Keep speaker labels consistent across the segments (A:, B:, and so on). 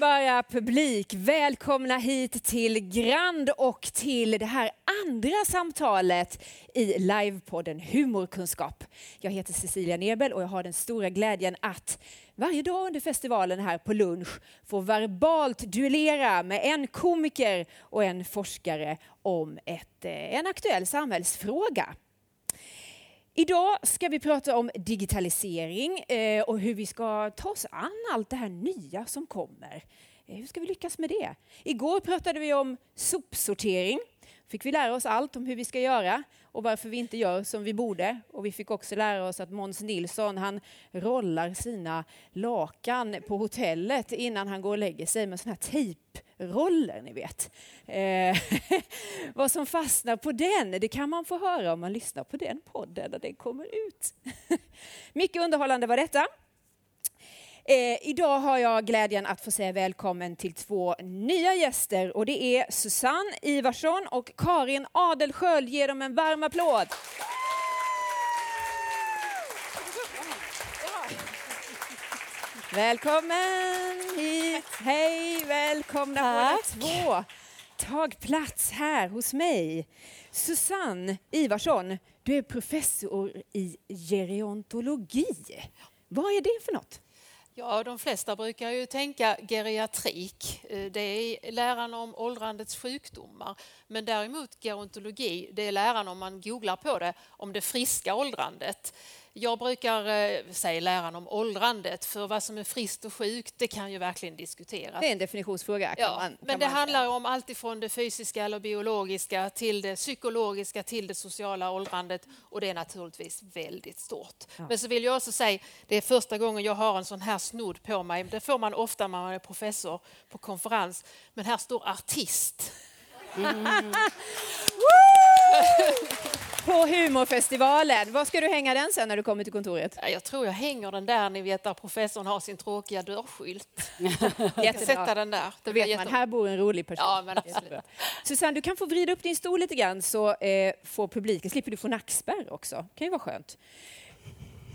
A: Underbara publik, välkomna hit till Grand och till det här andra samtalet i livepodden Humorkunskap. Jag heter Cecilia Nebel och jag har den stora glädjen att varje dag under festivalen här på lunch få verbalt duellera med en komiker och en forskare om ett, eh, en aktuell samhällsfråga. Idag ska vi prata om digitalisering eh, och hur vi ska ta oss an allt det här nya som kommer. Eh, hur ska vi lyckas med det? Igår pratade vi om sopsortering fick vi lära oss allt om hur vi ska göra och varför vi inte gör som vi borde. Och vi fick också lära oss att Måns Nilsson han rollar sina lakan på hotellet innan han går och lägger sig med sån här tejproller, ni vet. Eh, vad som fastnar på den, det kan man få höra om man lyssnar på den podden när den kommer ut. Mycket underhållande var detta. Eh, idag har jag glädjen att få säga välkommen till två nya gäster och det är Susanne Ivarsson och Karin Adelsköld. Ge dem en varm applåd. Välkommen hit. Hej, välkomna
B: Tack.
A: båda två. Tag plats här hos mig. Susanne Ivarsson, du är professor i gerontologi. Vad är det för något?
B: Ja, de flesta brukar ju tänka geriatrik. Eh, det är läran om åldrandets sjukdomar. Men däremot gerontologi, det är läran om man googlar på det, om det friska åldrandet. Jag brukar eh, säga läran om åldrandet, för vad som är friskt och sjukt, det kan ju verkligen diskuteras.
A: Det är en definitionsfråga. Kan
B: Ja,
A: man,
B: men det handlar om allt ifrån det fysiska eller biologiska till det psykologiska till det sociala åldrandet och det är naturligtvis väldigt stort.
A: Ja.
B: Men så vill jag också säga, det är första gången jag har en sån här snodd på mig. Det får man ofta när man är professor på konferens. Men här står artist.
A: På humorfestivalen. Var ska du hänga den sen när du kommer till kontoret?
B: Ja, Jag tror jag hänger den där, ni vet, där professorn har sin tråkiga dörrskylt. Sätta den där.
A: Då
B: Det blir
A: vet man, här bor en rolig person.
B: Ja, men absolut.
A: Susanne, du kan få vrida upp din stol lite grann så eh, får publiken, slipper du få nackspärr också. Det kan ju vara skönt.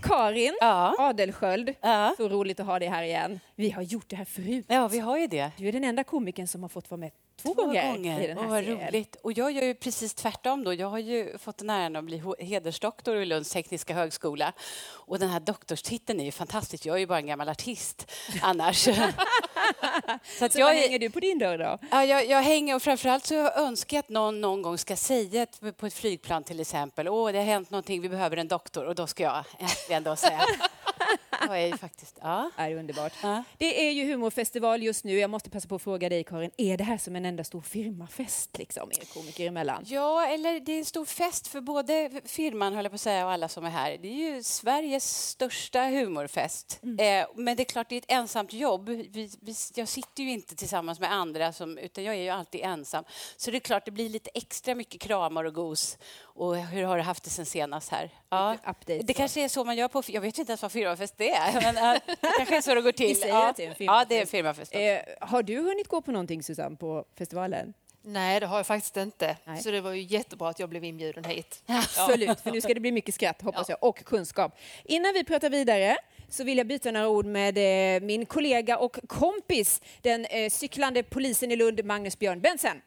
A: Karin
C: Ja.
A: Adelsköld,
C: Ja.
A: så roligt att ha dig här igen. Vi har gjort det här förut.
C: ja, vi har ju det.
A: Du är den enda komikern som har fått vara med två,
C: Två
A: gånger,
C: gånger.
A: i den här
C: Åh, vad
A: serien.
C: roligt. Och jag gör ju precis tvärtom då. Jag har ju fått den äran att bli hedersdoktor vid Lunds tekniska högskola. Och den här doktorstiteln är ju fantastisk. Jag är ju bara en gammal artist annars. så att
A: Så
C: jag,
A: vad hänger du på din dörr då?
C: Ja, jag, jag hänger och framförallt så önskar jag att någon någon gång ska säga ett, på ett flygplan till exempel, åh det har hänt någonting, vi behöver en doktor och då ska jag äntligen då säga. Jag är ju faktiskt, ja.
A: är underbart.
C: Ja.
A: Det är ju humorfestival just nu. Jag måste passa på att fråga dig Karin, är det här som en enda stor firmafest liksom, er komiker emellan?
C: Ja, eller det är en stor fest för både firman höll jag på att säga och alla som är här. Det är ju Sveriges största humorfest. Eh, men det är klart, det är ett ensamt jobb. Vi, vi, jag sitter ju inte tillsammans med andra, som, utan jag är ju alltid ensam. Så det är klart, det blir lite extra mycket kramar och gos. Och hur har du haft det sen senast här? Ja. Det kanske är så man gör på... Jag vet inte ens vad firmafest det är. Men, äh, det kanske är så det går till. Ja.
A: det är en
C: Ja, det är en
A: firmafest. Eh, har du hunnit gå på någonting Susanne på festivalen?
B: Nej, det har jag faktiskt inte.
A: Nej.
B: Så det var ju jättebra att jag blev inbjuden hit.
A: Absolut, för nu ska det bli mycket skratt hoppas jag och kunskap. Innan vi pratar vidare så vill jag byta några ord med eh, min kollega och kompis, den eh, cyklande polisen i Lund, Magnus Björn Bensen.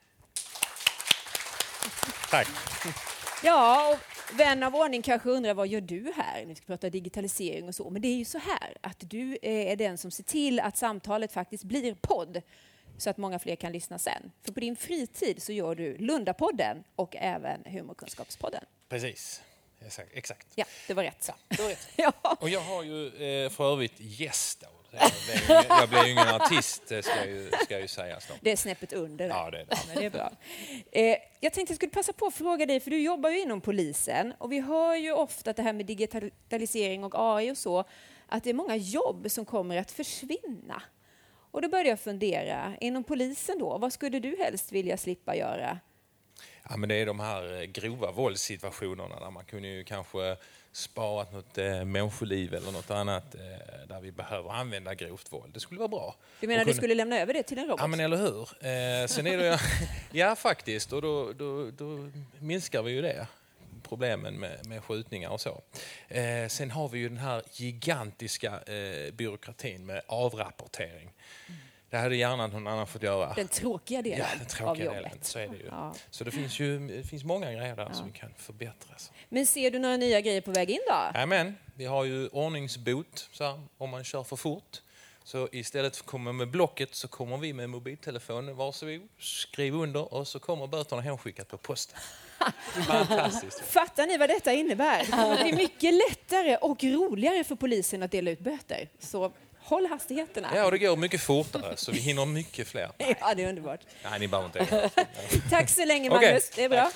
D: Tack.
A: Ja, och vän av ordning kanske undrar vad gör du här? Ni ska prata digitalisering och så, men det är ju så här att du eh, är den som ser till att samtalet faktiskt blir podd så att många fler kan lyssna sen. För på din fritid så gör du Lundapodden och även Humorkunskapspodden.
D: Precis. Exakt.
A: Ja, det var rätt.
D: Det var rätt.
A: Ja.
D: Och jag har ju eh, för övrigt gäst. Jag blev ju- Jag blev ju ingen artist, ska ju, ska ju sägas. Då.
A: Det är snäppet under.
D: Ja, det är det.
A: Men det är bra. Eh, jag tänkte jag skulle passa på att fråga dig, för du jobbar ju inom polisen och vi hör ju ofta att det här med digitalisering och AI och så, att det är många jobb som kommer att försvinna. Och då började jag fundera, inom polisen då, vad skulle du helst vilja slippa göra?
D: Ja, men det är de här eh, grova våldssituationerna där man kunde ju kanske sparat något eh, människoliv eller något annat eh, där vi behöver använda grovt våld. Det skulle vara bra.
A: Du menar
D: Och
A: du
D: kunna-
A: skulle lämna över det till en robot?
D: Ja, men eller hur. Eh, sen är det ja, faktiskt. Och då, då, då minskar vi ju det. Problemen med, med skjutningar och så. Eh, sen har vi ju den här gigantiska eh, byråkratin med avrapportering. Det hade gärna någon annan fått göra.
A: Den tråkiga delen
D: ja, den
A: av
D: tråkiga
A: jobbet.
D: delen. Så är det ju.
A: Ja.
D: Så det finns ju det finns många grejer där som vi kan förbättra. Så.
A: Men ser du några nya grejer på väg in då?
D: Amen. Vi har ju ordningsbot så här, om man kör för fort. Så istället för att komma med blocket så kommer vi med mobiltelefonen. Varsågod, skriv under och så kommer böterna hemskickat på posten. Fantastiskt.
A: Fattar ni vad detta innebär? Det bli mycket lättare och roligare för polisen att dela ut böter. Så håll hastigheterna.
D: Ja, och det går mycket fortare så vi hinner mycket fler.
A: Ja, det är underbart.
D: Nej, ni behöver inte.
A: Tack så länge. Magnus, det är bra.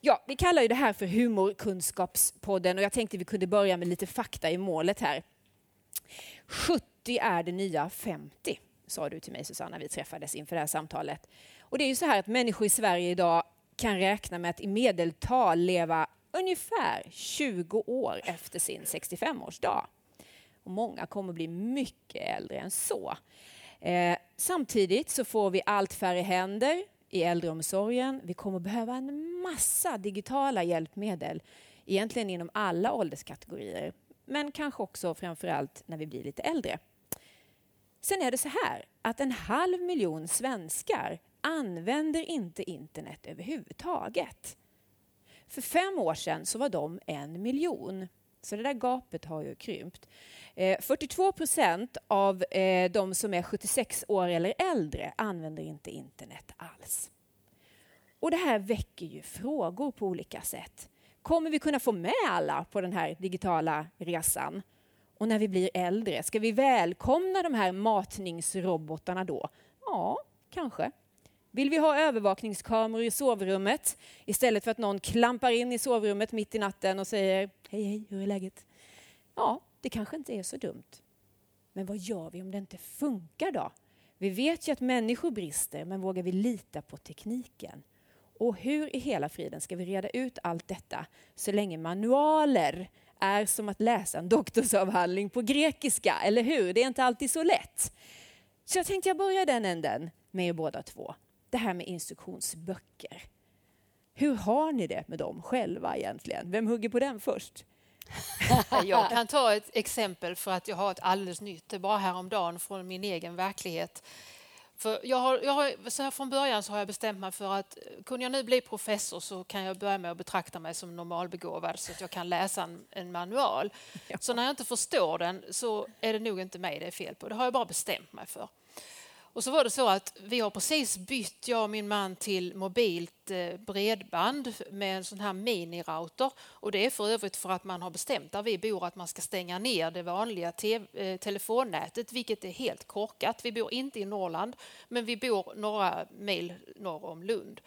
A: Ja, vi kallar ju det här för Humorkunskapspodden och jag tänkte vi kunde börja med lite fakta i målet här. 70 är det nya 50, sa du till mig Susanna, vi träffades inför det här samtalet. Och det är ju så här att människor i Sverige idag kan räkna med att i medeltal leva ungefär 20 år efter sin 65-årsdag. Och många kommer bli mycket äldre än så. Eh, samtidigt så får vi allt färre händer i äldreomsorgen. Vi kommer behöva en massa digitala hjälpmedel, egentligen inom alla ålderskategorier, men kanske också framför allt när vi blir lite äldre. Sen är det så här att en halv miljon svenskar använder inte internet överhuvudtaget. För fem år sedan så var de en miljon. Så det där gapet har ju krympt. Eh, 42 procent av eh, de som är 76 år eller äldre använder inte internet alls. Och det här väcker ju frågor på olika sätt. Kommer vi kunna få med alla på den här digitala resan? Och när vi blir äldre, ska vi välkomna de här matningsrobotarna då? Ja, kanske. Vill vi ha övervakningskameror i sovrummet istället för att någon klampar in i sovrummet mitt i natten och säger hej, hej, hur är läget? Ja, det kanske inte är så dumt. Men vad gör vi om det inte funkar då? Vi vet ju att människor brister, men vågar vi lita på tekniken? Och hur i hela friden ska vi reda ut allt detta så länge manualer är som att läsa en doktorsavhandling på grekiska, eller hur? Det är inte alltid så lätt. Så jag tänkte jag börjar i den änden med er båda två. Det här med instruktionsböcker. Hur har ni det med dem själva egentligen? Vem hugger på den först?
B: Jag kan ta ett exempel för att jag har ett alldeles nytt, det är bara häromdagen från min egen verklighet. För jag har, jag har, så här från början så har jag bestämt mig för att kunde jag nu bli professor så kan jag börja med att betrakta mig som normalbegåvad så att jag kan läsa en, en manual. Så när jag inte förstår den så är det nog inte mig det är fel på. Det har jag bara bestämt mig för. Och så var det så att vi har precis bytt, jag och min man, till mobilt eh, bredband med en sån här minirouter. Och det är för övrigt för att man har bestämt där vi bor att man ska stänga ner det vanliga te- eh, telefonnätet, vilket är helt korkat. Vi bor inte i Norrland, men vi bor några mil norr om Lund.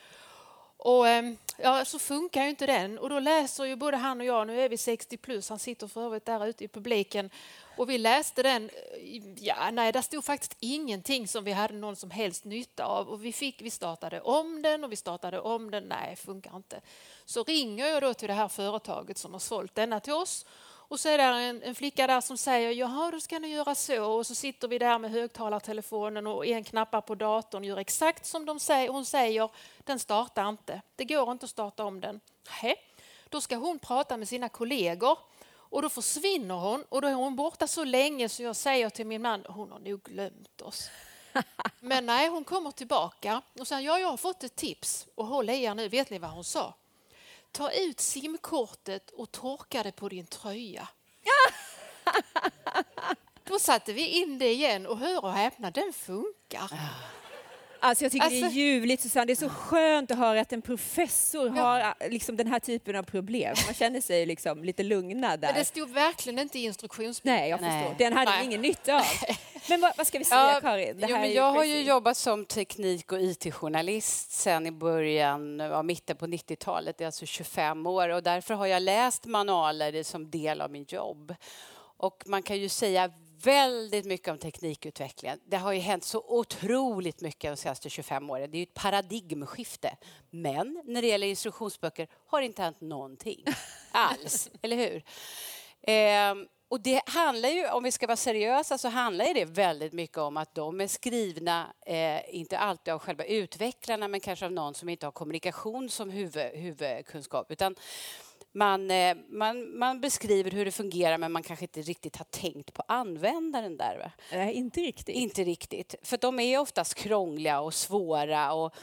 B: Och ehm, ja, så funkar ju inte den. Och då läser ju både han och jag, nu är vi 60 plus, han sitter för övrigt där ute i publiken. Och vi läste den, eh, ja nej, där stod faktiskt ingenting som vi hade någon som helst nytta av. Och vi, fick, vi startade om den och vi startade om den, nej funkar inte. Så ringer jag då till det här företaget som har sålt denna till oss. Och så är det en, en flicka där som säger jaha, då ska ni göra så. Och så sitter vi där med högtalartelefonen och en knappar på datorn gör exakt som de säger, hon säger. Den startar inte. Det går inte att starta om den. Hä? Då ska hon prata med sina kollegor och då försvinner hon och då är hon borta så länge så jag säger till min man, hon har nog glömt oss. Men nej, hon kommer tillbaka och säger, ja, jag har fått ett tips och håll i er nu, vet ni vad hon sa? Ta ut simkortet och torka det på din tröja. Då satte vi in det igen och hör och häpna, den funkar.
A: Alltså jag tycker det är
B: Alltså-
A: ljuvligt Susanne, det är så skönt att höra att en professor har äh, liksom den här typen av problem. Man känner sig liksom lite lugnad där.
B: Men det stod verkligen inte i instruktionsboken.
A: Nej, jag
C: Nej.
A: förstår. Den hade
B: Nej.
A: ingen nytta av. Men vad, vad ska vi säga
C: Ja,
A: Karin?
C: Jo, men jag har ju jobbat som teknik och IT-journalist sen i början, ja, mitten på 90-talet, det är alltså 25 år och därför har jag läst manualer som del av min jobb. Och man kan ju säga väldigt mycket om teknikutvecklingen. Det har ju hänt så otroligt mycket de senaste 25 åren. Det är ju ett paradigmskifte. Men när det gäller instruktionsböcker har det inte hänt någonting alls, eller hur? Ehm, och det handlar ju, om vi ska vara seriösa, så handlar det väldigt mycket om att de är skrivna, eh, inte alltid av själva utvecklarna, men kanske av någon som inte har kommunikation som huvud, huvudkunskap. Utan man, eh, man, man beskriver hur det fungerar men man kanske inte riktigt har tänkt på användaren där. Va?
A: Nej, inte riktigt.
C: Inte riktigt. För de är oftast krångliga och svåra. Och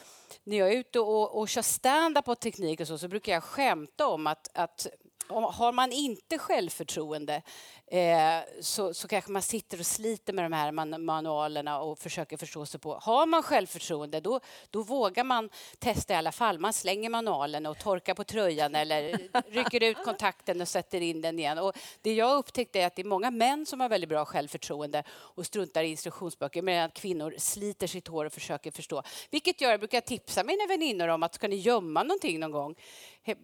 C: när jag är ute och, och kör stand-up på teknik och så, så brukar jag skämta om att, att har man inte självförtroende eh, så, så kanske man sitter och sliter med de här man, manualerna och försöker förstå sig på. Har man självförtroende då, då vågar man testa i alla fall. Man slänger manualen och torkar på tröjan eller rycker ut kontakten och sätter in den igen. Och det jag upptäckte är att det är många män som har väldigt bra självförtroende och struntar i instruktionsböcker medan kvinnor sliter sitt hår och försöker förstå. Vilket gör, jag brukar tipsa mina väninnor om att ska ni gömma någonting någon gång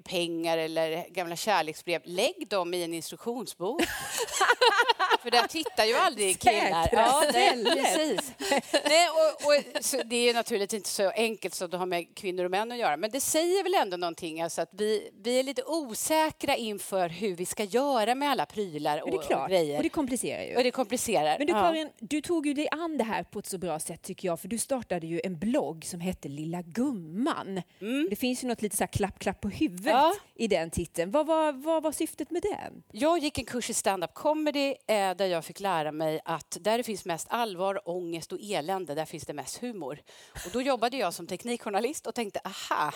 C: pengar eller gamla kärleksbrev, lägg dem i en instruktionsbok. För där tittar ju aldrig killar. Ja, precis. Nej, och, och, det är naturligtvis inte så enkelt som det har med kvinnor och män att göra, men det säger väl ändå någonting. Alltså att vi, vi är lite osäkra inför hur vi ska göra med alla prylar och,
A: det är klart.
C: och grejer.
A: Och det komplicerar ju.
C: Och det komplicerar.
A: Men du Karin, ja. du tog ju dig an det här på ett så bra sätt tycker jag, för du startade ju en blogg som hette Lilla Gumman. Mm. Det finns ju något lite så klapp, klapp på huvudet ja. i den titeln. Vad var, vad var syftet med den?
C: Jag gick en kurs i stand-up comedy eh, där jag fick lära mig att där det finns mest allvar, ångest och elände, där finns det mest humor. Och då jobbade jag som teknikjournalist och tänkte, aha,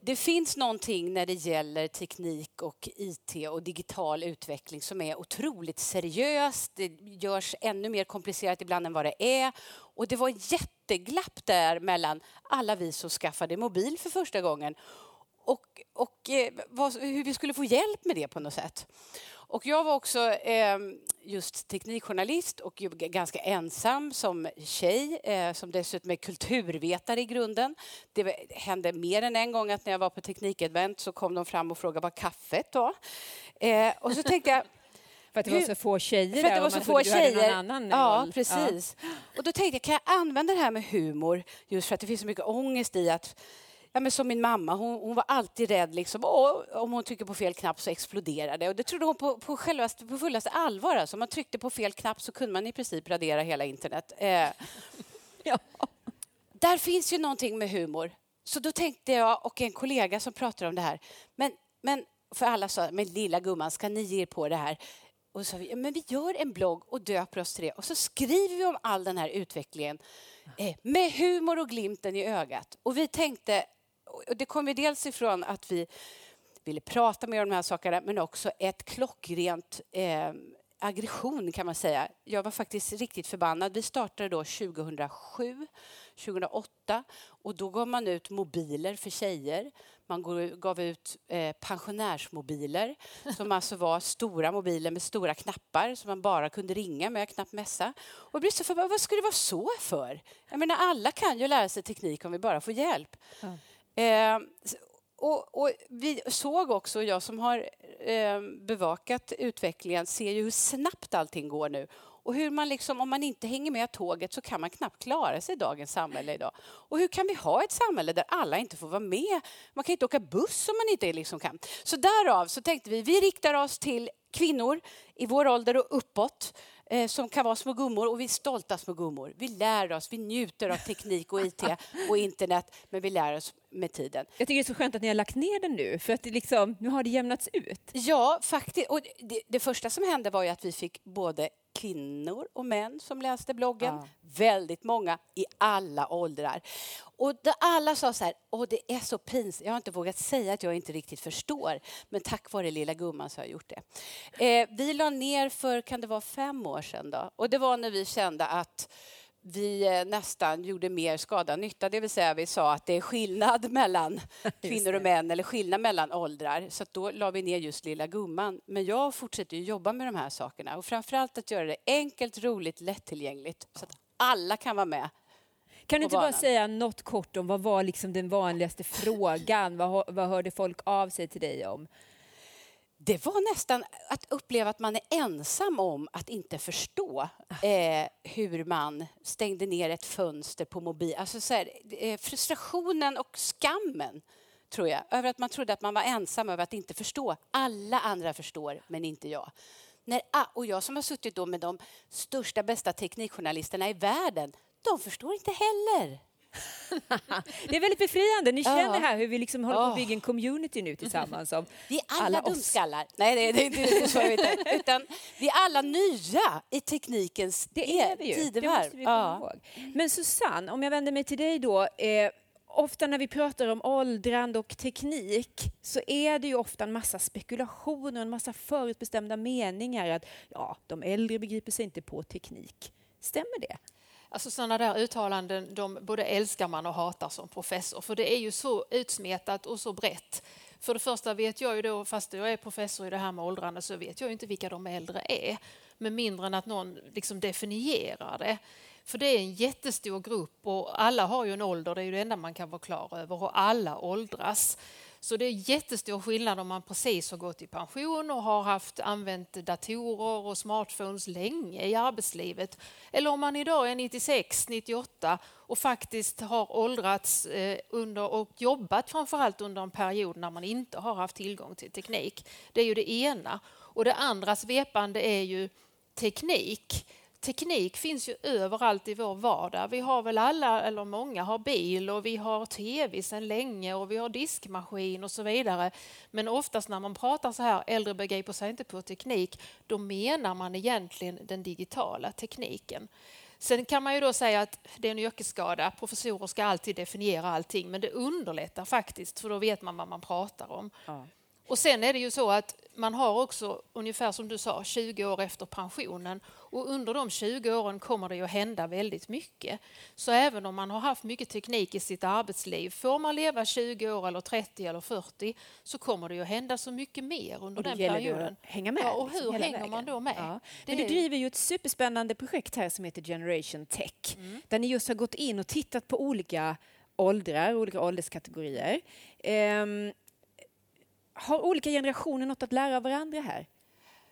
C: det finns någonting när det gäller teknik och IT och digital utveckling som är otroligt seriöst. Det görs ännu mer komplicerat ibland än vad det är. Och det var jätteglapp där mellan alla vi som skaffade mobil för första gången och, och eh, vad, hur vi skulle få hjälp med det på något sätt. Och jag var också eh, just teknikjournalist och ganska ensam som tjej, eh, som dessutom är kulturvetare i grunden. Det hände mer än en gång att när jag var på teknikevent så kom de fram och frågade vad kaffet var. Eh, och så tänkte jag
A: för att det var så få tjejer
C: För att det var så få tjejer.
A: Annan
C: ja, roll. precis. Ja. Och då tänkte jag, kan jag använda det här med humor just för att det finns så mycket ångest i att Ja, men som min mamma, hon, hon var alltid rädd. Liksom, Åh, om hon trycker på fel knapp så exploderar det. Och det trodde hon på, på, självaste, på fullaste allvar. Alltså, om man tryckte på fel knapp så kunde man i princip radera hela internet. Eh, ja. Där finns ju någonting med humor. Så då tänkte jag, och en kollega som pratar om det här, men, men för alla sa, men lilla gumman, ska ni ge er på det här? Och så sa vi, men vi gör en blogg och döper oss till det. Och så skriver vi om all den här utvecklingen eh, med humor och glimten i ögat. Och vi tänkte, och det kommer dels ifrån att vi ville prata mer om de här sakerna men också ett klockrent eh, aggression kan man säga. Jag var faktiskt riktigt förbannad. Vi startade då 2007, 2008 och då gav man ut mobiler för tjejer. Man gav ut eh, pensionärsmobiler som alltså var stora mobiler med stora knappar som man bara kunde ringa med, knappt mässa. Och jag blev så förbannad. Vad skulle det vara så för? Jag menar, alla kan ju lära sig teknik om vi bara får hjälp. Mm. Eh, och, och, vi såg också, jag som har eh, bevakat utvecklingen, ser ju hur snabbt allting går nu. Och hur man liksom, om man inte hänger med tåget så kan man knappt klara sig i dagens samhälle idag. Och hur kan vi ha ett samhälle där alla inte får vara med? Man kan inte åka buss om man inte liksom kan. Så därav så tänkte vi, vi riktar oss till kvinnor i vår ålder och uppåt som kan vara små gummor och vi är stolta små gummor. Vi lär oss, vi njuter av teknik och IT och internet, men vi lär oss med tiden.
A: Jag tycker det är så skönt att ni har lagt ner den nu, för att liksom, nu har det jämnats ut.
C: Ja, faktiskt. Och det, det första som hände var ju att vi fick både kvinnor och män som läste bloggen. Ja. Väldigt många i alla åldrar. Och alla sa så här, Åh, det är så pinsamt. Jag har inte vågat säga att jag inte riktigt förstår, men tack vare lilla gumman så har jag gjort det. Eh, vi la ner för, kan det vara fem år sedan då? Och det var när vi kände att vi eh, nästan gjorde mer skada än nytta, det vill säga vi sa att det är skillnad mellan kvinnor och män eller skillnad mellan åldrar. Så då la vi ner just Lilla Gumman. Men jag fortsätter jobba med de här sakerna och framförallt att göra det enkelt, roligt, lättillgängligt så att alla kan vara med.
A: Kan du inte bara säga något kort om vad var liksom den vanligaste frågan? Vad, vad hörde folk av sig till dig om?
C: det var nästan att uppleva att man är ensam om att inte förstå eh, hur man stängde ner ett fönster på mobil. Alltså så här, eh, frustrationen och skammen, tror jag, över att man trodde att man var ensam över att inte förstå. Alla andra förstår, men inte jag. När, ah, och jag som har suttit då med de största, bästa teknikjournalisterna i världen, de förstår inte heller.
A: det är väldigt befriande. Ni
C: Ja.
A: känner här hur vi liksom håller på att bygga en community nu tillsammans. Av
C: Vi är alla,
A: alla
C: dumskallar. Nej, det, det, det, det så inte. Utan vi är alla nya i teknikens
A: Det är vi ju. Det
C: tidevarv.
A: måste vi komma ihåg. Men Susanne, om jag vänder mig till dig då. Eh, ofta när vi pratar om åldrande och teknik så är det ju ofta en massa spekulationer, en massa förutbestämda meningar. Att ja, de äldre begriper sig inte på teknik. Stämmer det?
B: Alltså sådana där uttalanden, de både älskar man och hatar som professor, för det är ju så utsmetat och så brett. För det första vet jag ju då, fast jag är professor i det här med åldrande, så vet jag ju inte vilka de äldre är, med mindre än att någon liksom definierar det. För det är en jättestor grupp och alla har ju en ålder, det är ju det enda man kan vara klar över, och alla åldras. Så det är jättestor skillnad om man precis har gått i pension och har haft använt datorer och smartphones länge i arbetslivet. Eller om man idag är 96, 98 och faktiskt har åldrats eh, under och jobbat framförallt under en period när man inte har haft tillgång till teknik. Det är ju det ena. Och det andra svepande är ju teknik. Teknik finns ju överallt i vår vardag. Vi har väl alla, eller många, har bil och vi har tv sedan länge och vi har diskmaskin och så vidare. Men oftast när man pratar så här, äldre begriper sig inte på teknik, då menar man egentligen den digitala tekniken. Sen kan man ju då säga att det är en yrkesskada. Professorer ska alltid definiera allting, men det underlättar faktiskt, för då vet man vad man pratar om. Och sen är det ju så att man har också, ungefär som du sa, 20 år efter pensionen och under de 20 åren kommer det ju att hända väldigt mycket. Så även om man har haft mycket teknik i sitt arbetsliv, får man leva 20 år eller 30 eller 40 så kommer det ju att hända så mycket mer under den
A: det
B: perioden.
A: att hänga med.
B: Ja, och
A: liksom
B: hur
A: hela
B: hänger
A: vägen.
B: man då med?
A: Ja.
B: Det
A: Men du
B: är-
A: driver ju ett superspännande projekt här som heter Generation Tech.
B: Mm.
A: Där ni just har gått in och tittat på olika åldrar, olika ålderskategorier. Ehm, har olika generationer något att lära av varandra här?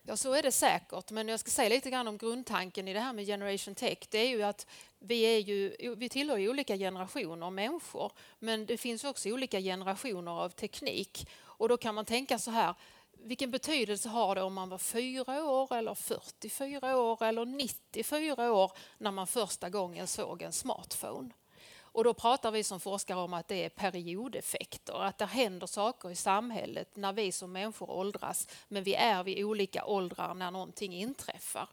B: Ja, så är det säkert. Men jag ska säga lite grann om grundtanken i det här med Generation Tech. Det är ju att vi, är ju, vi tillhör ju olika generationer människor, men det finns också olika generationer av teknik. Och då kan man tänka så här, vilken betydelse har det om man var fyra år eller 44 år eller 94 år när man första gången såg en smartphone? Och då pratar vi som forskare om att det är periodeffekter, att det händer saker i samhället när vi som människor åldras, men vi är vid olika åldrar när någonting inträffar.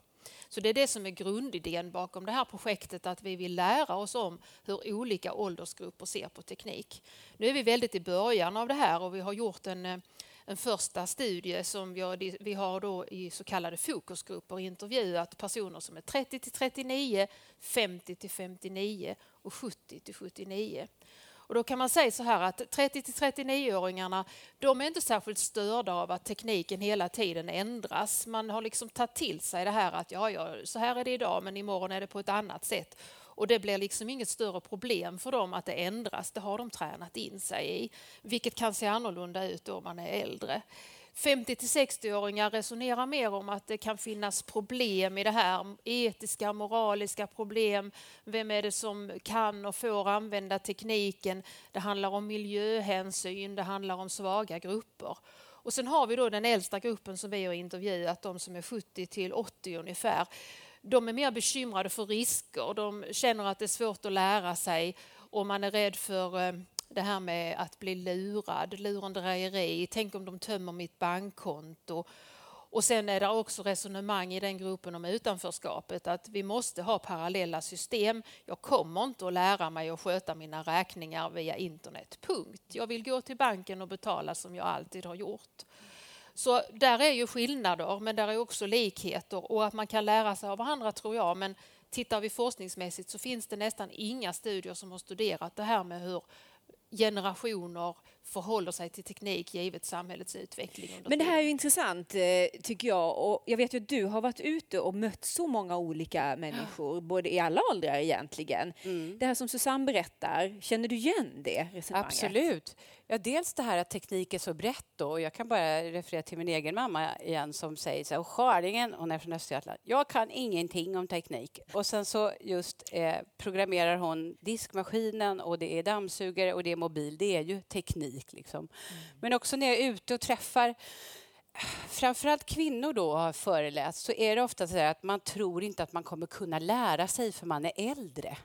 B: Så det är det som är grundidén bakom det här projektet, att vi vill lära oss om hur olika åldersgrupper ser på teknik. Nu är vi väldigt i början av det här och vi har gjort en, eh, en första studie som vi har, vi har då i så kallade fokusgrupper intervjuat personer som är 30 till 39, 50 till 59 och 70 till 79. Och då kan man säga så här att 30 till 39-åringarna, de är inte särskilt störda av att tekniken hela tiden ändras. Man har liksom tagit till sig det här att ja, ja, så här är det idag, men imorgon är det på ett annat sätt. Och det blir liksom inget större problem för dem att det ändras. Det har de tränat in sig i, vilket kan se annorlunda ut om man är äldre. 50 till 60-åringar resonerar mer om att det kan finnas problem i det här. Etiska, moraliska problem. Vem är det som kan och får använda tekniken? Det handlar om miljöhänsyn, det handlar om svaga grupper. Och sen har vi då den äldsta gruppen som vi har intervjuat, de som är 70 till 80 ungefär. De är mer bekymrade för risker, de känner att det är svårt att lära sig och man är rädd för eh, det här med att bli lurad, lurendrejeri. Tänk om de tömmer mitt bankkonto. Och sen är det också resonemang i den gruppen om utanförskapet, att vi måste ha parallella system. Jag kommer inte att lära mig att sköta mina räkningar via internet, punkt. Jag vill gå till banken och betala som jag alltid har gjort. Så där är ju skillnader, men där är också likheter och att man kan lära sig av varandra tror jag. Men tittar vi forskningsmässigt så finns det nästan inga studier som har studerat det här med hur generationer förhåller sig till teknik givet samhällets utveckling.
A: Men det här är intressant eh, tycker jag. Och jag vet ju att du har varit ute och mött så många olika människor, både i alla åldrar egentligen. Det här som Susanne berättar, känner du igen det resonemanget?
C: Absolut. Ja, dels det här att teknik är så brett då. Och jag kan bara referera till min egen mamma igen som säger så här, och Skördingen, hon är från Östergötland, jag kan ingenting om teknik. Och sen så just eh, programmerar hon diskmaskinen och det är dammsugare och det är mobil. Det är ju teknik liksom. Men också när jag är ute och träffar framförallt kvinnor då har föreläst så är det ofta så att man tror inte att man kommer kunna lära sig för man är äldre.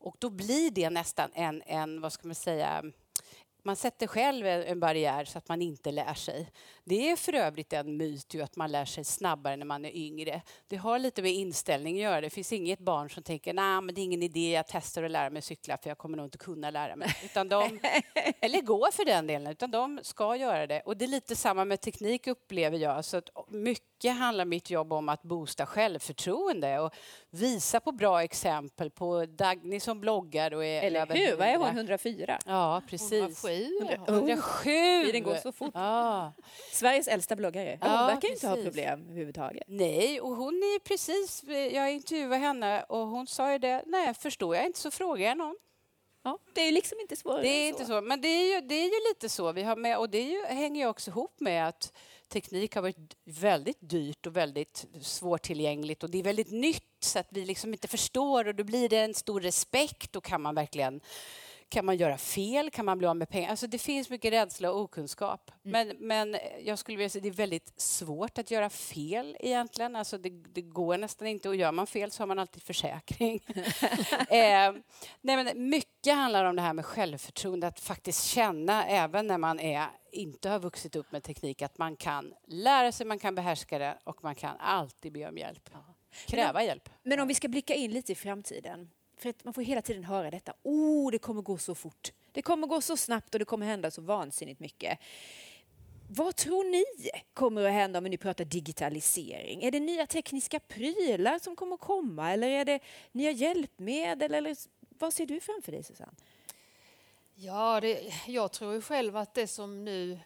C: Och då blir det nästan en, en vad ska man säga, man sätter själv en barriär så att man inte lär sig. Det är för övrigt en myt ju att man lär sig snabbare när man är yngre. Det har lite med inställning att göra. Det finns inget barn som tänker nej men det är ingen idé, jag testar att lära mig cykla för jag kommer nog inte kunna lära mig. Utan de, eller gå för den delen, utan de ska göra det. Och det är lite samma med teknik upplever jag. Så att mycket handlar mitt jobb om att boosta självförtroende och visa på bra exempel på Dagny som bloggar och är
A: Eller hur? Vad är hon?
C: 100.
A: 104?
C: Ja, precis.
B: 107.
C: 107!
A: Tiden går så fort.
C: Ja.
A: Sveriges äldsta bloggare. Hon
C: Ja,
A: verkar inte ha
C: precis.
A: problem överhuvudtaget.
C: Nej, och hon är precis... Jag intervjuade henne och hon sa ju det. Nej, förstår jag inte så frågar jag någon.
A: Ja, det är ju liksom inte svårare
C: Det är
A: än
C: inte så. Men det är ju, det är ju lite så. Vi har med, och det är ju, hänger ju också ihop med att teknik har varit väldigt dyrt och väldigt svårtillgängligt och det är väldigt nytt så att vi liksom inte förstår och då blir det en stor respekt och kan man verkligen kan man göra fel? Kan man bli av med pengar? Alltså det finns mycket rädsla och okunskap. Men, men jag skulle vilja säga att det är väldigt svårt att göra fel egentligen. Alltså det, det går nästan inte och gör man fel så har man alltid försäkring. eh, nej men mycket handlar om det här med självförtroende, att faktiskt känna även när man är, inte har vuxit upp med teknik att man kan lära sig, man kan behärska det och man kan alltid be om hjälp. Kräva hjälp.
A: Men om vi ska blicka in lite i framtiden. För att man får hela tiden höra detta. Oh, det kommer gå så fort. Det kommer gå så snabbt och det kommer hända så vansinnigt mycket. Vad tror ni kommer att hända om vi nu pratar digitalisering? Är det nya tekniska prylar som kommer att komma eller är det nya hjälpmedel? Eller vad ser du framför dig, Susanne?
B: Ja, det, jag tror ju själv att det som nu...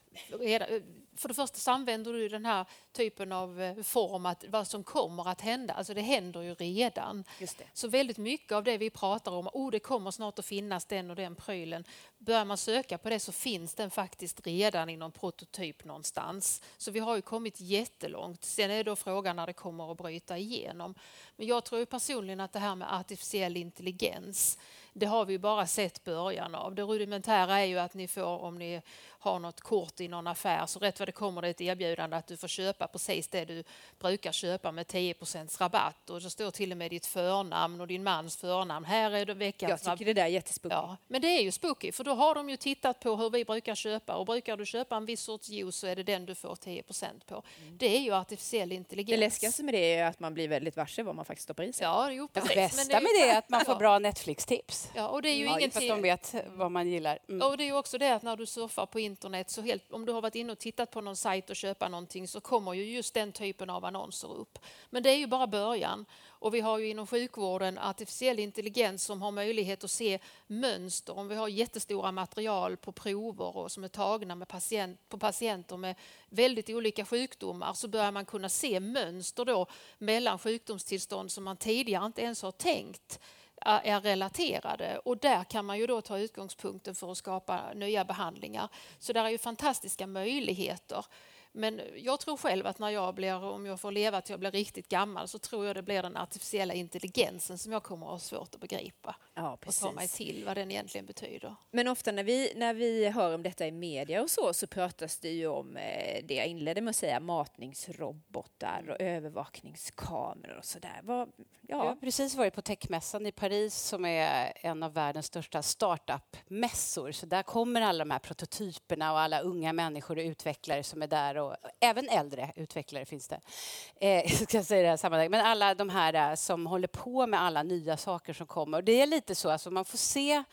B: För det första använder du den här typen av eh, form, att vad som kommer att hända. Alltså det händer ju redan.
A: Just det.
B: Så väldigt mycket av det vi pratar om, oh, det kommer snart att finnas den och den prylen. Börjar man söka på det så finns den faktiskt redan i någon prototyp någonstans. Så vi har ju kommit jättelångt. Sen är då frågan när det kommer att bryta igenom. Men jag tror ju personligen att det här med artificiell intelligens, det har vi ju bara sett början av. Det rudimentära är ju att ni får, om ni har något kort i någon affär, så rätt vad det kommer det ett erbjudande att du får köpa precis det du brukar köpa med 10% rabatt. Och det står till och med ditt förnamn och din mans förnamn. Här är det veckans
A: Jag tycker det där är jättespooky.
B: Ja, men det är ju spooky för då har de ju tittat på hur vi brukar köpa och brukar du köpa en viss sorts juice så är det den du får 10% på. Det är ju artificiell intelligens.
A: Det läskigaste med det är att man blir väldigt varse vad man faktiskt stoppar i sig.
B: Ja, jo,
C: Det
B: precis.
C: bästa
B: Men
C: med det är att man får bra Netflix-tips.
B: Ja, och det är ju
C: Ja, för att
B: ingenting...
C: de vet vad man gillar. Mm.
B: Och det är ju också det att när du surfar på internet, så helt, om du har varit inne och tittat på någon sajt och köpa någonting så kommer ju just den typen av annonser upp. Men det är ju bara början. Och vi har ju inom sjukvården artificiell intelligens som har möjlighet att se mönster. Om vi har jättestora material på prover och som är tagna med patient, på patienter med väldigt olika sjukdomar så börjar man kunna se mönster då mellan sjukdomstillstånd som man tidigare inte ens har tänkt är relaterade och där kan man ju då ta utgångspunkten för att skapa nya behandlingar. Så där är ju fantastiska möjligheter. Men jag tror själv att när jag blir, om jag får leva till jag blir riktigt gammal så tror jag det blir den artificiella intelligensen som jag kommer att ha svårt att begripa
A: Ja,
B: och ta mig till vad den egentligen betyder.
A: Men ofta när vi, när vi hör om detta i media och så, så pratas det ju om eh, det jag inledde med att säga, matningsrobotar och övervakningskameror och sådär. Vad,
C: Jag har
A: ja,
C: precis varit på Techmässan i Paris som är en av världens största startup-mässor. Så där kommer alla de här prototyperna och alla unga människor och utvecklare som är där och även äldre utvecklare finns det. Eh, ska jag säga det här sammanhanget. Men alla de här eh, som håller på med alla nya saker som kommer. Och det är lite så, alltså man får se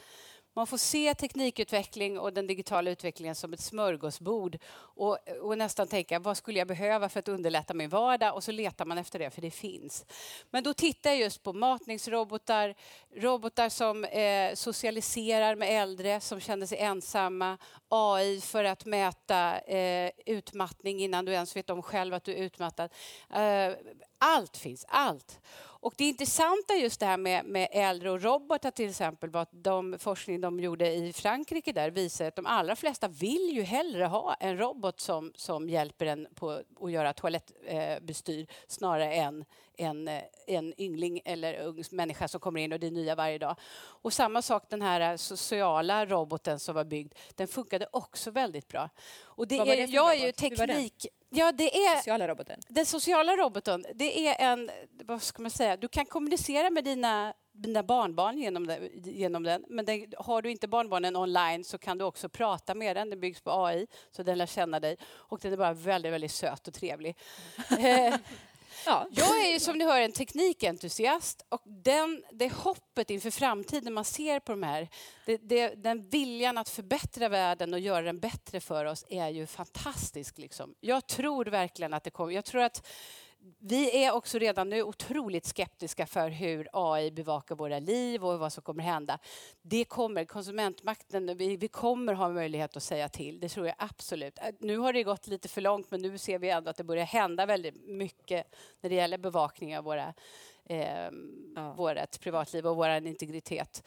C: man får se teknikutveckling och den digitala utvecklingen som ett smörgåsbord och, och nästan tänka vad skulle jag behöva för att underlätta min vardag och så letar man efter det för det finns. Men då tittar jag just på matningsrobotar, robotar som eh, socialiserar med äldre som känner sig ensamma, AI för att mäta eh, utmattning innan du ens vet om själv att du är utmattad. Eh, allt finns, allt. Och det intressanta just det här med, med äldre och robotar till exempel var att de forskning de gjorde i Frankrike där visar att de allra flesta vill ju hellre ha en robot som, som hjälper en på att göra toalettbestyr snarare än en, eh, en yngling eller ung människa som kommer in och det är nya varje dag. Och samma sak den här sociala roboten som var byggd, den funkade också väldigt bra. Och det
A: Vad
C: är,
A: det
C: jag är ju
A: robot? Var den?
C: teknik... Ja, det är,
A: sociala roboten.
C: den sociala roboten, det är en, vad ska man säga, du kan kommunicera med dina dina barnbarn genom den. Genom den. Men den, har du inte barnbarnen online så kan du också prata med den. Den byggs på AI, så den lär känna dig. Och den är bara väldigt, väldigt söt och trevlig. Eh, Ja. Jag är ju som ni hör en teknikentusiast och den, det hoppet inför framtiden man ser på de här, det, det, den viljan att förbättra världen och göra den bättre för oss är ju fantastisk. Liksom. Jag tror verkligen att det kommer. Jag tror att vi är också redan nu otroligt skeptiska för hur AI bevakar våra liv och vad som kommer hända. Det kommer, konsumentmakten, vi, vi kommer ha möjlighet att säga till, det tror jag absolut. Äh, nu har det gått lite för långt men nu ser vi ändå att det börjar hända väldigt mycket när det gäller bevakning av våra eh, ja. vårt privatliv och vår integritet.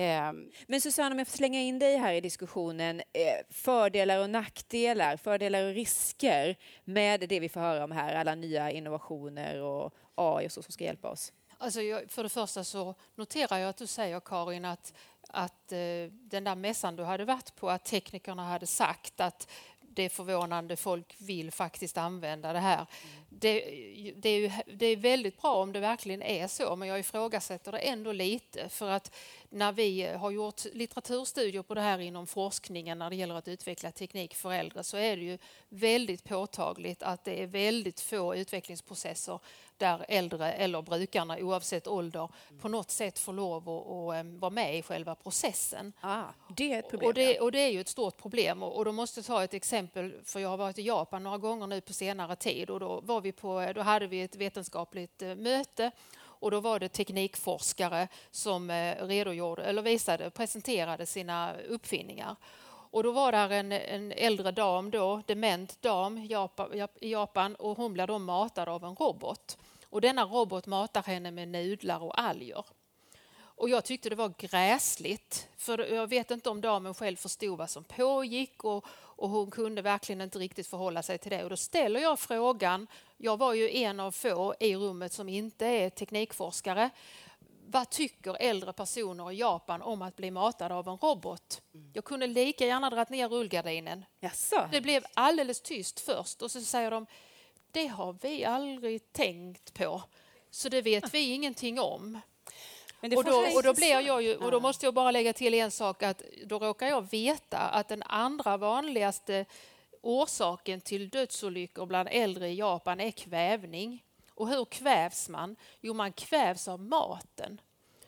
A: Ehm, Men Susanne, om jag får slänga in dig här i diskussionen, eh, fördelar och nackdelar, fördelar och risker med det vi får höra om här, alla nya innovationer och AI och så som ska hjälpa oss?
B: Alltså jag, för det första så noterar jag att du säger Karin att, att eh, den där mässan du hade varit på, att teknikerna hade sagt att det är förvånande, folk vill faktiskt använda det här. Det, det, är ju, det är väldigt bra om det verkligen är så, men jag ifrågasätter det ändå lite. För att när vi har gjort litteraturstudier på det här inom forskningen när det gäller att utveckla teknik för äldre så är det ju väldigt påtagligt att det är väldigt få utvecklingsprocesser där äldre eller brukarna oavsett ålder på något sätt får lov att, att vara med i själva processen.
A: Ah, det är ett problem.
B: Och det, och det är ju ett stort problem. Och, och då måste jag ta ett exempel, för jag har varit i Japan några gånger nu på senare tid och då, var vi på, då hade vi ett vetenskapligt eh, möte och då var det teknikforskare som eh, redogjorde, eller visade, presenterade sina uppfinningar. Och då var där en, en äldre dam, då, dement dam i Japan och hon blev då matad av en robot. Och denna robot matar henne med nudlar och alger. Och jag tyckte det var gräsligt, för jag vet inte om damen själv förstod vad som pågick och, och hon kunde verkligen inte riktigt förhålla sig till det. Och då ställer jag frågan, jag var ju en av få i rummet som inte är teknikforskare, vad tycker äldre personer i Japan om att bli matade av en robot? Jag kunde lika gärna dragit ner rullgardinen.
A: Jaså.
B: Det blev alldeles tyst först och så säger de, det har vi aldrig tänkt på, så det vet vi ingenting om. och, då, och, då blir jag ju, och då måste jag bara lägga till en sak, att då råkar jag veta att den andra vanligaste orsaken till dödsolyckor bland äldre i Japan är kvävning. Och hur kvävs man? Jo, man kvävs av maten.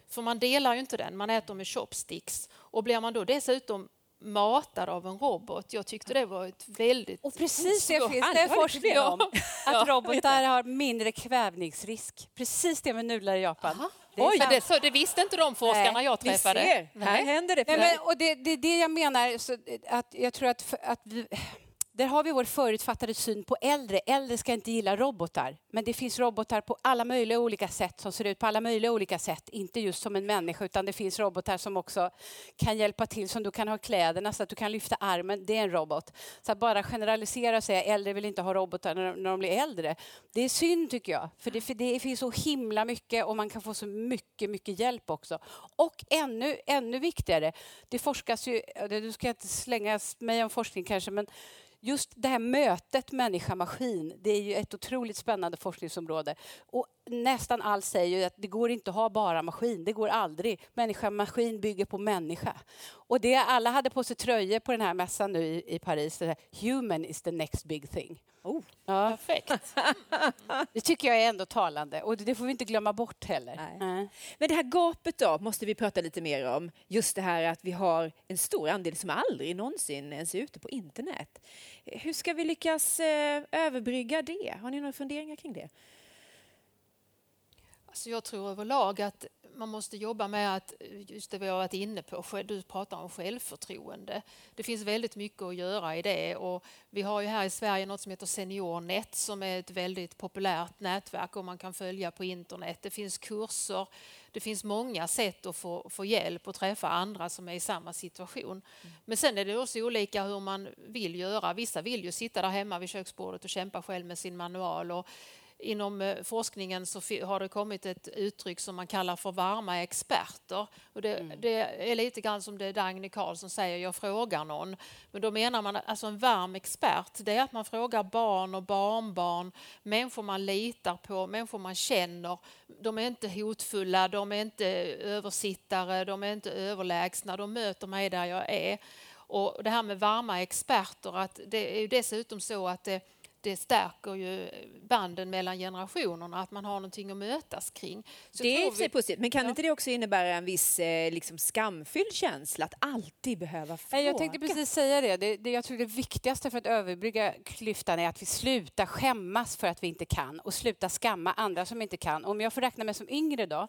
B: För man delar ju inte den, man äter med chopsticks. Och blir man då dessutom matad av en robot. Jag tyckte det var ett väldigt...
C: Och precis det finns det forskning om. Att robotar har mindre kvävningsrisk. Precis det med nudlar i Japan.
B: Det Oj, det, så det visste inte de forskarna Nej, jag träffade. Vi ser.
A: Här händer det.
C: Nej, men, och det, det är det jag menar. Så att jag tror att, att vi, där har vi vår förutfattade syn på äldre. Äldre ska inte gilla robotar, men det finns robotar på alla möjliga olika sätt som ser ut på alla möjliga olika sätt. Inte just som en människa, utan det finns robotar som också kan hjälpa till, som du kan ha kläderna så att du kan lyfta armen. Det är en robot. Så att bara generalisera och säga äldre vill inte ha robotar när, när de blir äldre, det är synd tycker jag. För det, för det finns så himla mycket och man kan få så mycket, mycket hjälp också. Och ännu, ännu viktigare, det forskas ju, du ska inte slänga mig om forskning kanske, men just det här mötet människa-maskin, det är ju ett otroligt spännande forskningsområde. Och nästan allt säger ju att det går inte att ha bara maskin, det går aldrig. Människa-maskin bygger på människa. Och det alla hade på sig tröjor på den här mässan nu i, i Paris, det här, Human is the next big thing.
B: Oh, ja. Perfekt.
C: det tycker jag är ändå talande och det får vi inte glömma bort heller. Nej.
A: Nej. Men det här gapet då måste vi prata lite mer om. Just det här att vi har en stor andel som aldrig någonsin ens är ute på internet. Hur ska vi lyckas eh, överbrygga det? Har ni några funderingar kring det?
B: Alltså jag tror överlag att man måste jobba med att, just det vi har varit inne på, du pratar om självförtroende. Det finns väldigt mycket att göra i det och vi har ju här i Sverige något som heter SeniorNet som är ett väldigt populärt nätverk och man kan följa på internet. Det finns kurser, det finns många sätt att få, få hjälp och träffa andra som är i samma situation. Mm. Men sen är det också olika hur man vill göra. Vissa vill ju sitta där hemma vid köksbordet och kämpa själv med sin manual och inom eh, forskningen så har det kommit ett uttryck som man kallar för varma experter. Och det, mm. det är lite grann som det Dagny Carlsson säger, jag frågar någon. Men då menar man alltså en varm expert, det är att man frågar barn och barnbarn, människor man litar på, människor man känner. De är inte hotfulla, de är inte översittare, de är inte överlägsna, de möter mig där jag är. Och det här med varma experter, att det är ju dessutom så att det det stärker ju banden mellan generationerna, att man har någonting att mötas kring.
A: Så det är vi... positivt, men kan ja. inte det också innebära en viss eh, liksom skamfylld känsla att alltid behöva fråga?
C: Jag tänkte precis säga det. det, det jag tror det viktigaste för att överbrygga klyftan är att vi slutar skämmas för att vi inte kan och slutar skamma andra som inte kan. Om jag får räkna mig som yngre då,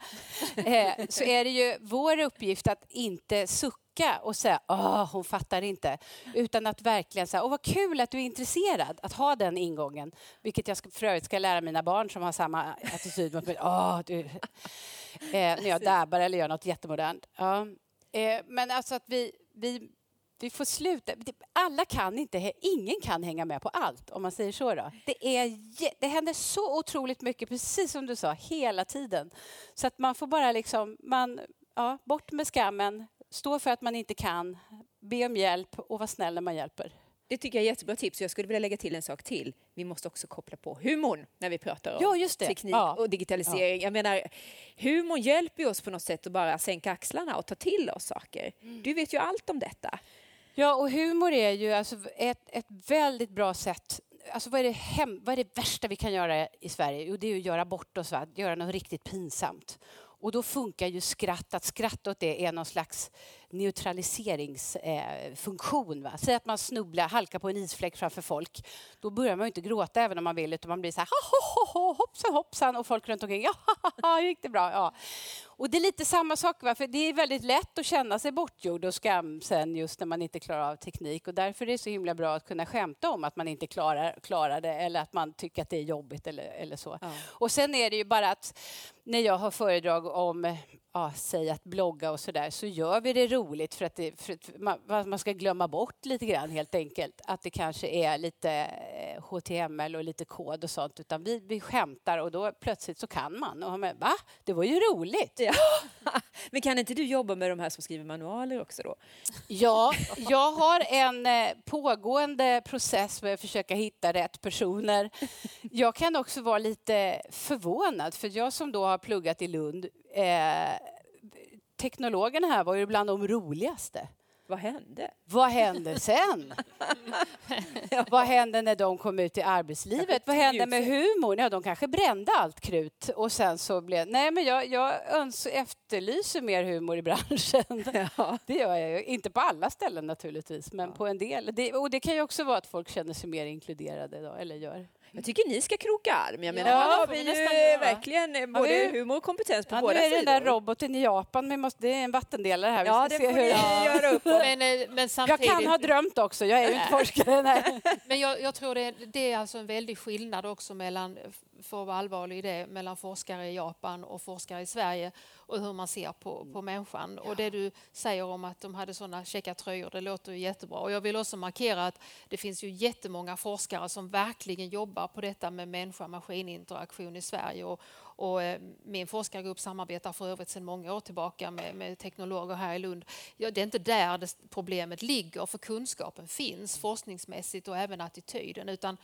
C: eh, så är det ju vår uppgift att inte sucka backa och säga åh, hon fattar inte. Utan att verkligen säga åh, vad kul att du är intresserad, att ha den ingången. Vilket jag ska, för övrigt ska lära mina barn som har samma attityd mot mig. Åh, du. Eh, när jag dabbar eller gör något jättemodernt. Ja. Eh, men alltså att vi, vi, vi får sluta. Alla kan inte, ingen kan hänga med på allt om man säger så. Då. Det, är, det händer så otroligt mycket, precis som du sa, hela tiden. Så att man får bara liksom, man, ja, bort med skammen, Stå för att man inte kan, be om hjälp och var snäll när man hjälper.
A: Det tycker jag är jättebra tips. Jag skulle vilja lägga till en sak till. Vi måste också koppla på humorn när vi pratar om
C: ja,
A: teknik ja. och digitalisering. Ja. Jag menar, humorn hjälper oss på något sätt att bara sänka axlarna och ta till oss saker. Mm. Du vet ju allt om detta.
C: Ja, och humor är ju alltså ett, ett väldigt bra sätt Alltså vad, är det hem, vad är det värsta vi kan göra i Sverige? Jo, det är att göra bort oss, va? göra något riktigt pinsamt. Och då funkar ju skratt, att skratta åt det är någon slags neutraliseringsfunktion. Eh, Säg att man snubblar, halkar på en isfläck framför folk. Då börjar man inte gråta även om man vill, utan man blir så här ho, ho, ho, hoppsan hoppsan och folk runt omkring, ja, gick det bra? Ja. Och det är lite samma sak, va? för det är väldigt lätt att känna sig bortgjord och skamsen just när man inte klarar av teknik. Och därför är det så himla bra att kunna skämta om att man inte klarar, klarar det eller att man tycker att det är jobbigt eller, eller så. Ja. Och sen är det ju bara att när jag har föredrag om ja, säg att blogga och så där, så gör vi det roligt för att, det, för att man, man, ska glömma bort lite grann helt enkelt. Att det kanske är lite HTML eh, och lite kod och sånt, utan vi, vi skämtar och då plötsligt så kan man. Och man, va? Det var ju roligt! Ja.
A: Men kan inte du jobba med de här som skriver manualer också då?
C: Ja, jag har en eh, pågående process med att försöka hitta rätt personer. Jag kan också vara lite förvånad, för jag som då har pluggat i Lund eh, teknologerna här var ju bland de roligaste.
A: Vad hände?
C: Vad hände sen? Vad hände när de kom ut i arbetslivet? Vad hände med humorn? Ja, de kanske brände allt krut och sen så blev... Nej, men jag, jag öns efterlyser mer humor i branschen. Ja. Det gör jag ju. Inte på alla ställen naturligtvis, men ja. på en del. Det, och det kan ju också vara att folk känner sig mer inkluderade då, eller gör.
A: Jag tycker ni ska kroka arm. Jag menar, ja, vi ju verkligen både ja, humor och kompetens på
C: ja,
A: båda
C: sidor.
A: Nu är
C: den där roboten i Japan, vi måste, det är en vattendelare här.
A: Vi ja, det får ni göra upp
B: men, eh, men
C: samtidigt... Jag kan ha drömt också, jag är ju inte forskare.
B: men jag, jag, tror det, det är alltså en väldig skillnad också mellan, för att vara allvarlig i det, mellan forskare i Japan och forskare i Sverige och hur man ser på, på människan. Och det du säger om att de hade sådana käcka tröjor, det låter ju jättebra. Och jag vill också markera att det finns ju jättemånga forskare som verkligen jobbar på detta med människa-maskininteraktion i Sverige. Och, och eh, min forskargrupp samarbetar för övrigt sedan många år tillbaka med, med teknologer här i Lund. Ja, det är inte där det, problemet ligger, för kunskapen finns forskningsmässigt och även attityden. Utan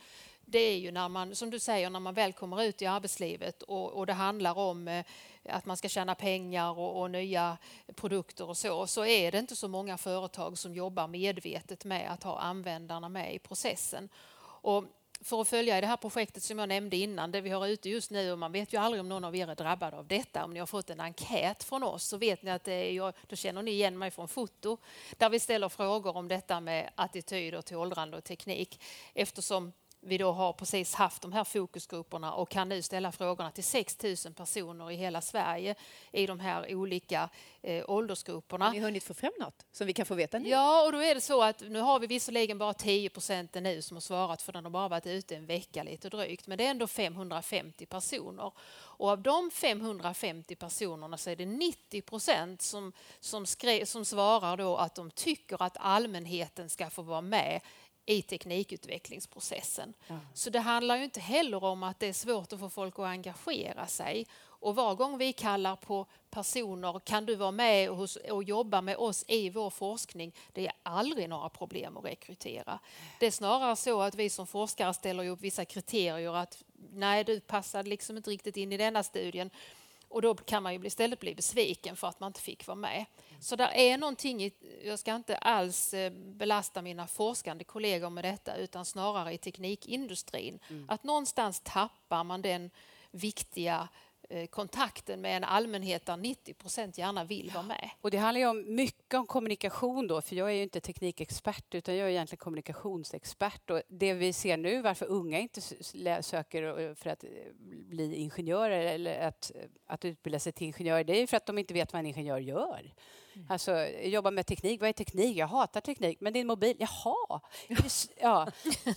B: det är ju när man, som du säger, när man väl kommer ut i arbetslivet och, och det handlar om eh, att man ska tjäna pengar och, och, nya produkter och så, så är det inte så många företag som jobbar medvetet med att ha användarna med i processen. Och för att följa i det här projektet som jag nämnde innan, det vi har ute just nu, och man vet ju aldrig om någon av er är drabbad av detta. Om ni har fått en enkät från oss så vet ni att det är jag, då känner ni igen mig från foto, där vi ställer frågor om detta med attityder till åldrande och teknik. Eftersom vi då har precis haft de här fokusgrupperna och kan nu ställa frågorna till 6 000 personer i hela Sverige i de här olika eh, åldersgrupperna. Har
A: ni hunnit få fram något som vi kan få veta nu?
B: Ja, och då är det så att nu har vi visserligen bara 10 procent nu som har svarat för den har bara varit ute en vecka lite drygt, men det är ändå 550 personer. Och av de 550 personerna så är det 90 procent som, som, som svarar då att de tycker att allmänheten ska få vara med i teknikutvecklingsprocessen. Så det handlar ju inte heller om att det är svårt att få folk att engagera sig. Och var gång vi kallar på personer, kan du vara med och, och jobba med oss i vår forskning? Det är aldrig några problem att rekrytera. Det är snarare så att vi som forskare ställer upp vissa kriterier att nej, du passar liksom inte riktigt in i denna studien. Och då kan man ju istället bli besviken för att man inte fick vara med. Så där är någonting, i, jag ska inte alls eh, belasta mina forskande kollegor med detta utan snarare i teknikindustrin. Mm. Att någonstans tappar man den viktiga kontakten med en allmänhet där 90 procent gärna vill vara med.
C: Och det handlar ju om mycket om kommunikation då, för jag är ju inte teknikexpert utan jag är egentligen kommunikationsexpert. Och det vi ser nu, varför unga inte söker för att eh, bli ingenjörer eller att, att utbilda sig till ingenjörer, det är för att de inte vet vad en ingenjör gör. Alltså, jobba med teknik. Vad är teknik? Jag hatar teknik. Men din mobil? Jaha! Ja.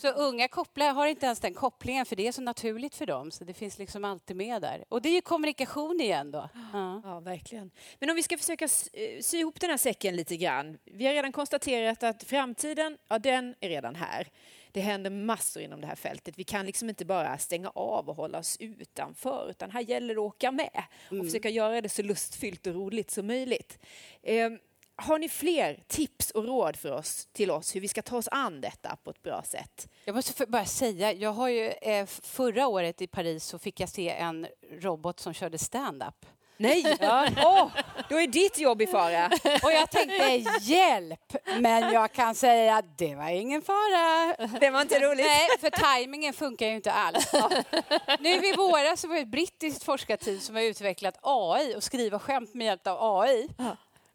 C: Så unga kopplar har inte ens den kopplingen för det är så naturligt för dem. Så det finns liksom alltid med där. Och det är ju kommunikation igen då.
A: Ja. ja, verkligen. Men om vi ska försöka eh, sy ihop den här säcken lite grann. Vi har redan konstaterat att framtiden, ja den är redan här. Det händer massor inom det här fältet. Vi kan liksom inte bara stänga av och hålla oss utanför, utan här gäller det att åka med och mm. försöka göra det så lustfyllt och roligt som möjligt. Eh, har ni fler tips och råd för oss, till oss hur vi ska ta oss an detta på ett bra sätt?
C: Jag måste bara säga, jag har ju, eh, förra året i Paris så fick jag se en robot som körde stand-up.
A: Nej! Ja. Oh, då är ditt jobb i fara.
C: Och jag tänkte hjälp, men jag kan säga att det var ingen fara.
A: Det var inte roligt.
C: Nej, för tajmingen funkar ju inte alls. Nu i våras så var det ett brittiskt forskarteam som har utvecklat AI och skriva skämt med hjälp av AI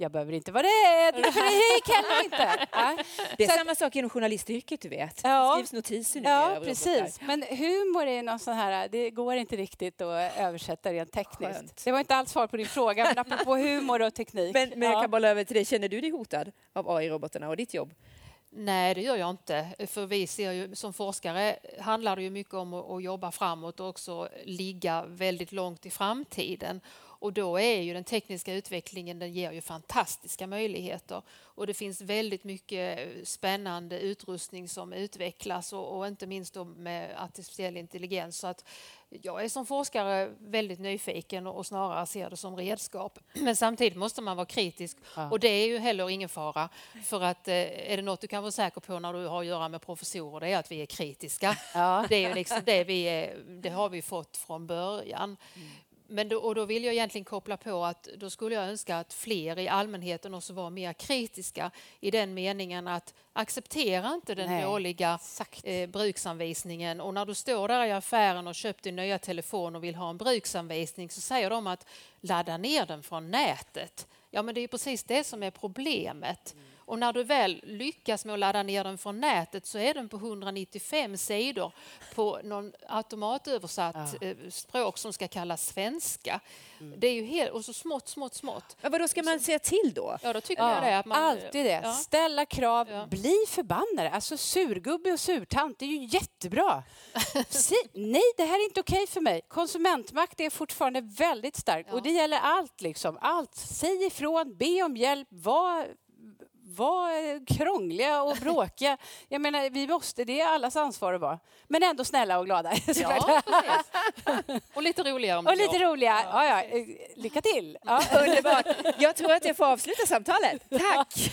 C: jag behöver inte vara rädd, för det gick heller inte. Ja.
A: Det är så samma sak inom journalistyrket, du vet. Ja. skrivs notiser nu.
C: Ja, precis. Men humor är någon sån här, det går inte riktigt att översätta rent tekniskt. Skönt. Det var inte alls svar på din fråga, men apropå humor och teknik.
A: Men, men jag kan bolla över till dig, känner du dig hotad av AI-robotarna och ditt jobb?
B: Nej, det gör jag inte. För vi ser ju, som forskare handlar det ju mycket om att, att jobba framåt och också ligga väldigt långt i framtiden. Och då är ju den tekniska utvecklingen, den ger ju fantastiska möjligheter. Och det finns väldigt mycket spännande utrustning som utvecklas och, och inte minst med artificiell intelligens. Så att jag är som forskare väldigt nyfiken och, och snarare ser det som redskap. Men samtidigt måste man vara kritisk ja. och det är ju heller ingen fara. För att eh, är det något du kan vara säker på när du har att göra med professorer, det är att vi är kritiska. Ja. Det är ju liksom det vi är, det har vi fått från början. Mm men då, och då vill jag egentligen koppla på att då skulle jag önska att fler i allmänheten också var mer kritiska i den meningen att acceptera inte den Nej, dåliga eh, bruksanvisningen och när du står där i affären och köpt din nya telefon och vill ha en bruksanvisning så säger de att ladda ner den från nätet. Ja, men det är precis det som är problemet. Mm. Och när du väl lyckas med att ladda ner den från nätet så är den på 195 sidor på någon automatöversatt ja. Eh, språk som ska kallas svenska. Mm. Det är ju helt, och så smått, smått, smått.
A: Ja, vad då ska man säga till då?
B: Ja, då tycker ja, jag det. Att man,
C: alltid det. Ja. Ställa krav, ja. bli förbannade. Alltså surgubbe och surtant, det är ju jättebra. si, nej, det här är inte okej okay för mig. Konsumentmakt är fortfarande väldigt starkt och det gäller allt. Liksom. Allt. Säg ifrån, be om hjälp, var var krångliga och bråkiga. Jag menar, vi måste, det är allas ansvar att vara. Men ändå snälla och glada.
B: Ja, och lite roliga om
C: Och lite roliga. Ja, ja. Lycka till.
A: Ja. Underbart. Jag tror att jag får avsluta samtalet. Tack!